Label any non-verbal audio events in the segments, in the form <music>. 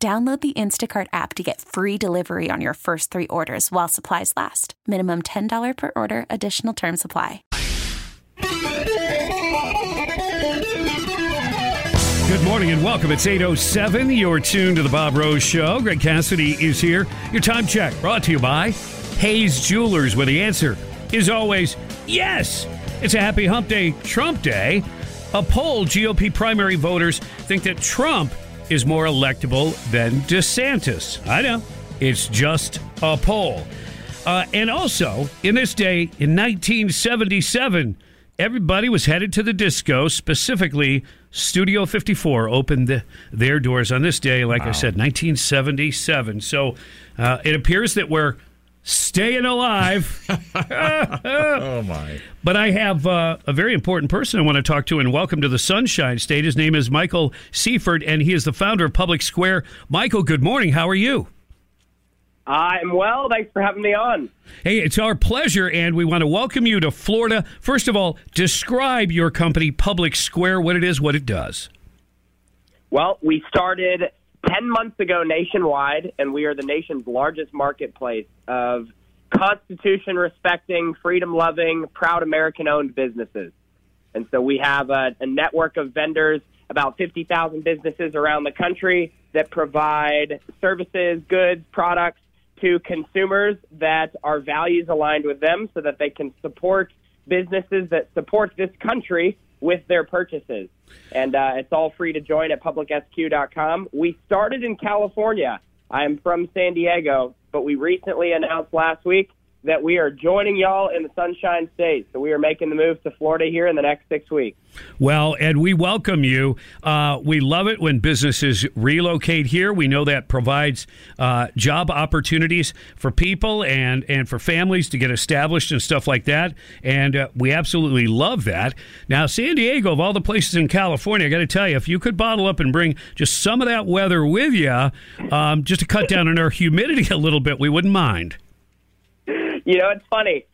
Download the Instacart app to get free delivery on your first three orders while supplies last. Minimum $10 per order, additional term supply. Good morning and welcome. It's 807. You're tuned to the Bob Rose Show. Greg Cassidy is here. Your time check brought to you by Hayes Jewelers, where the answer is always yes. It's a happy hump day, Trump day. A poll GOP primary voters think that Trump is more electable than DeSantis. I know. It's just a poll. Uh, and also, in this day, in 1977, everybody was headed to the disco, specifically Studio 54 opened the, their doors on this day, like wow. I said, 1977. So uh, it appears that we're staying alive. <laughs> <laughs> oh, my. But I have uh, a very important person I want to talk to, and welcome to the Sunshine State. His name is Michael Seifert, and he is the founder of Public Square. Michael, good morning. How are you? I'm well. Thanks for having me on. Hey, it's our pleasure, and we want to welcome you to Florida. First of all, describe your company, Public Square, what it is, what it does. Well, we started 10 months ago nationwide, and we are the nation's largest marketplace of Constitution respecting, freedom loving, proud American owned businesses. And so we have a, a network of vendors, about 50,000 businesses around the country that provide services, goods, products to consumers that are values aligned with them so that they can support businesses that support this country with their purchases. And uh, it's all free to join at publicsq.com. We started in California. I'm from San Diego, but we recently announced last week that we are joining y'all in the Sunshine State. So we are making the move to Florida here in the next six weeks. Well, and we welcome you. Uh, we love it when businesses relocate here. We know that provides uh, job opportunities for people and, and for families to get established and stuff like that. And uh, we absolutely love that. Now, San Diego, of all the places in California, I got to tell you, if you could bottle up and bring just some of that weather with you, um, just to cut down on our humidity <laughs> a little bit, we wouldn't mind. You know, it's funny.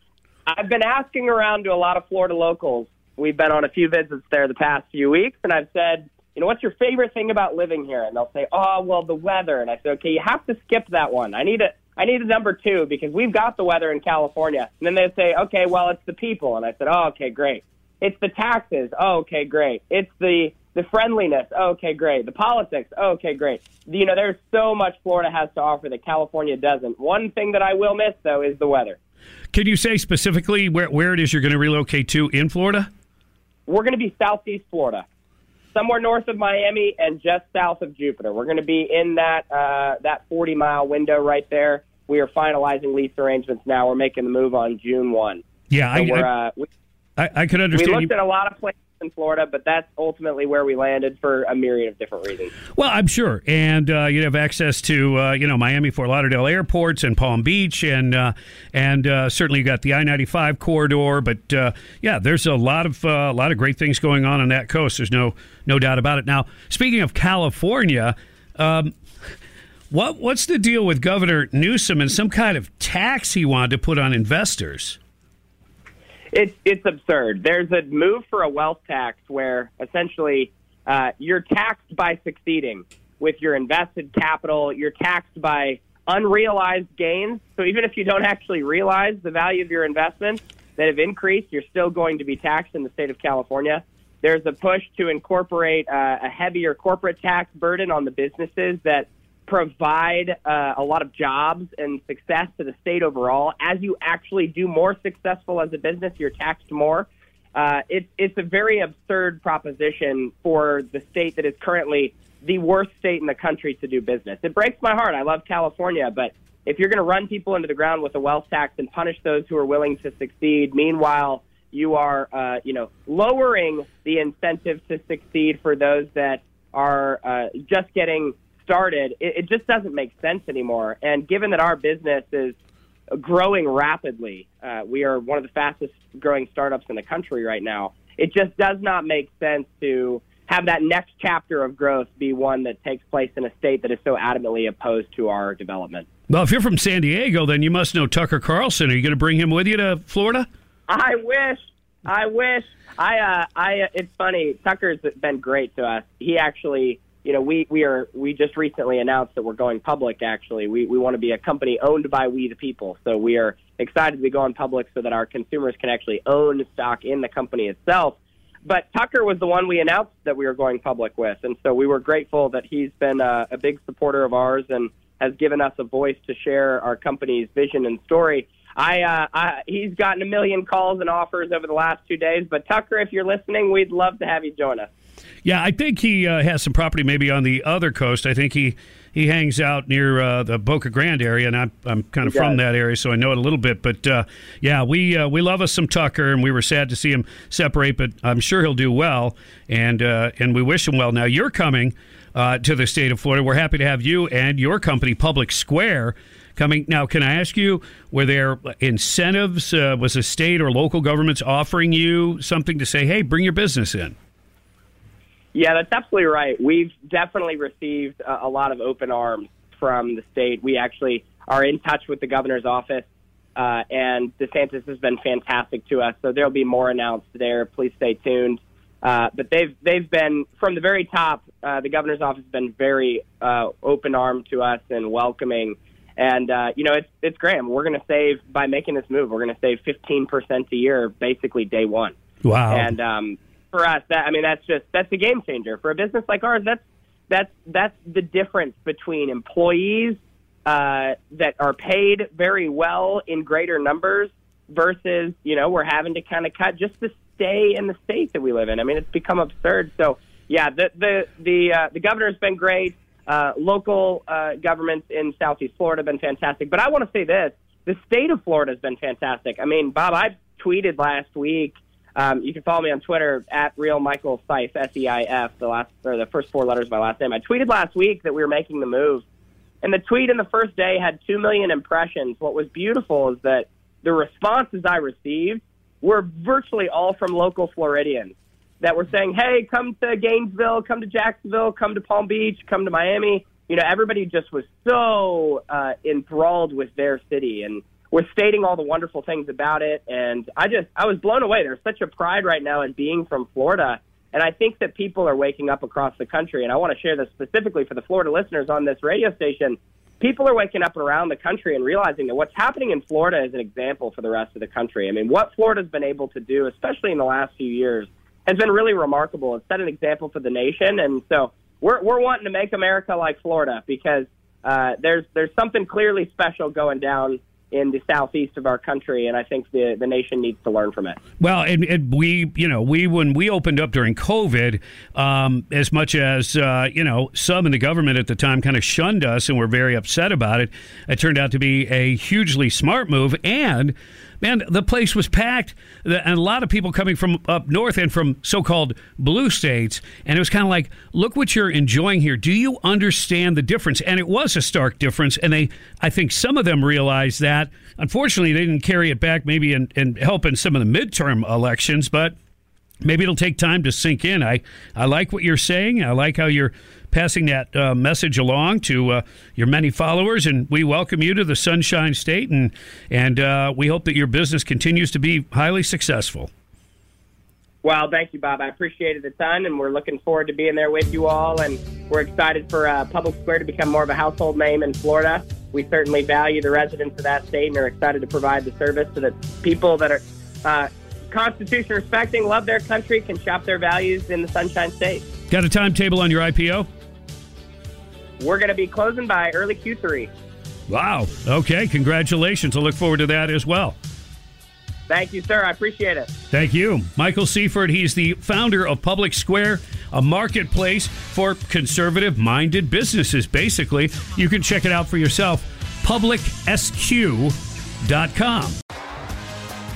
I've been asking around to a lot of Florida locals. We've been on a few visits there the past few weeks, and I've said, you know, what's your favorite thing about living here? And they'll say, oh, well, the weather. And I say, okay, you have to skip that one. I need a, I need a number two because we've got the weather in California. And then they say, okay, well, it's the people. And I said, oh, okay, great. It's the taxes. Oh, okay, great. It's the the friendliness. Oh, okay, great. The politics. Oh, okay, great. You know, there's so much Florida has to offer that California doesn't. One thing that I will miss though is the weather. Can you say specifically where, where it is you're going to relocate to in Florida? We're going to be southeast Florida, somewhere north of Miami and just south of Jupiter. We're going to be in that uh, that 40 mile window right there. We are finalizing lease arrangements now. We're making the move on June 1. Yeah, so I, I, uh, we, I, I could understand. We looked you. at a lot of places in Florida, but that's ultimately where we landed for a myriad of different reasons. Well, I'm sure, and uh, you have access to uh, you know Miami, Fort Lauderdale airports, and Palm Beach, and uh, and uh, certainly you got the I-95 corridor. But uh, yeah, there's a lot of uh, a lot of great things going on on that coast. There's no no doubt about it. Now, speaking of California. Um, what what's the deal with Governor Newsom and some kind of tax he wanted to put on investors? It's it's absurd. There's a move for a wealth tax where essentially uh, you're taxed by succeeding with your invested capital. You're taxed by unrealized gains. So even if you don't actually realize the value of your investments that have increased, you're still going to be taxed in the state of California. There's a push to incorporate uh, a heavier corporate tax burden on the businesses that provide uh, a lot of jobs and success to the state overall. As you actually do more successful as a business, you're taxed more. Uh, it, it's a very absurd proposition for the state that is currently the worst state in the country to do business. It breaks my heart. I love California, but if you're going to run people into the ground with a wealth tax and punish those who are willing to succeed, meanwhile you are, uh, you know, lowering the incentive to succeed for those that are uh, just getting started, it, it just doesn't make sense anymore. And given that our business is growing rapidly, uh, we are one of the fastest growing startups in the country right now. It just does not make sense to have that next chapter of growth be one that takes place in a state that is so adamantly opposed to our development. Well, if you're from San Diego, then you must know Tucker Carlson. Are you going to bring him with you to Florida? I wish. I wish. I. Uh, I. Uh, it's funny. Tucker's been great to us. He actually. You know, we we are we just recently announced that we're going public. Actually, we we want to be a company owned by we the people. So we are excited to be going public so that our consumers can actually own stock in the company itself. But Tucker was the one we announced that we were going public with, and so we were grateful that he's been a, a big supporter of ours and has given us a voice to share our company's vision and story. I, uh, I he's gotten a million calls and offers over the last two days. But Tucker, if you're listening, we'd love to have you join us. Yeah, I think he uh, has some property maybe on the other coast. I think he he hangs out near uh, the Boca Grande area, and I'm I'm kind of from that area, so I know it a little bit. But uh, yeah, we uh, we love us some Tucker, and we were sad to see him separate, but I'm sure he'll do well, and uh, and we wish him well. Now you're coming uh, to the state of Florida. We're happy to have you and your company, Public Square. Coming now, can I ask you, were there incentives? Uh, was the state or local governments offering you something to say, "Hey, bring your business in"? Yeah, that's absolutely right. We've definitely received a, a lot of open arms from the state. We actually are in touch with the governor's office, uh, and DeSantis has been fantastic to us. So there'll be more announced there. Please stay tuned. Uh, but they've they've been from the very top. Uh, the governor's office has been very uh, open armed to us and welcoming. And uh, you know, it's it's great. We're going to save by making this move. We're going to save 15 percent a year, basically day one. Wow. And um, for us, that I mean, that's just that's a game changer for a business like ours. That's that's that's the difference between employees uh, that are paid very well in greater numbers versus you know we're having to kind of cut just to stay in the state that we live in. I mean, it's become absurd. So yeah, the the the uh, the governor's been great. Uh, local uh, governments in Southeast Florida have been fantastic. But I want to say this: the state of Florida has been fantastic. I mean, Bob, I tweeted last week. Um, you can follow me on Twitter at real Michael Seif S E I F the last or the first four letters of my last name. I tweeted last week that we were making the move, and the tweet in the first day had two million impressions. What was beautiful is that the responses I received were virtually all from local Floridians that were saying, "Hey, come to Gainesville, come to Jacksonville, come to Palm Beach, come to Miami." You know, everybody just was so uh, enthralled with their city and was stating all the wonderful things about it. And I just, I was blown away. There's such a pride right now in being from Florida. And I think that people are waking up across the country. And I want to share this specifically for the Florida listeners on this radio station. People are waking up around the country and realizing that what's happening in Florida is an example for the rest of the country. I mean, what Florida's been able to do, especially in the last few years, has been really remarkable. It's set an example for the nation. And so we're, we're wanting to make America like Florida because uh, there's, there's something clearly special going down in the southeast of our country, and I think the the nation needs to learn from it. Well, and, and we, you know, we when we opened up during COVID, um, as much as uh, you know, some in the government at the time kind of shunned us and were very upset about it. It turned out to be a hugely smart move, and man, the place was packed, and a lot of people coming from up north and from so-called blue states, and it was kind of like, look what you're enjoying here. Do you understand the difference? And it was a stark difference, and they, I think, some of them realized that. Unfortunately, they didn't carry it back, maybe in, in help in some of the midterm elections, but maybe it'll take time to sink in. I, I like what you're saying. I like how you're passing that uh, message along to uh, your many followers, and we welcome you to the Sunshine State, and and uh, we hope that your business continues to be highly successful. Well, thank you, Bob. I appreciate it a ton, and we're looking forward to being there with you all. And we're excited for uh, Public Square to become more of a household name in Florida. We certainly value the residents of that state and are excited to provide the service so that people that are uh, Constitution respecting, love their country, can shop their values in the Sunshine State. Got a timetable on your IPO? We're going to be closing by early Q3. Wow. Okay. Congratulations. I look forward to that as well. Thank you, sir. I appreciate it. Thank you. Michael Seifert, he's the founder of Public Square, a marketplace for conservative minded businesses, basically. You can check it out for yourself. PublicSQ.com.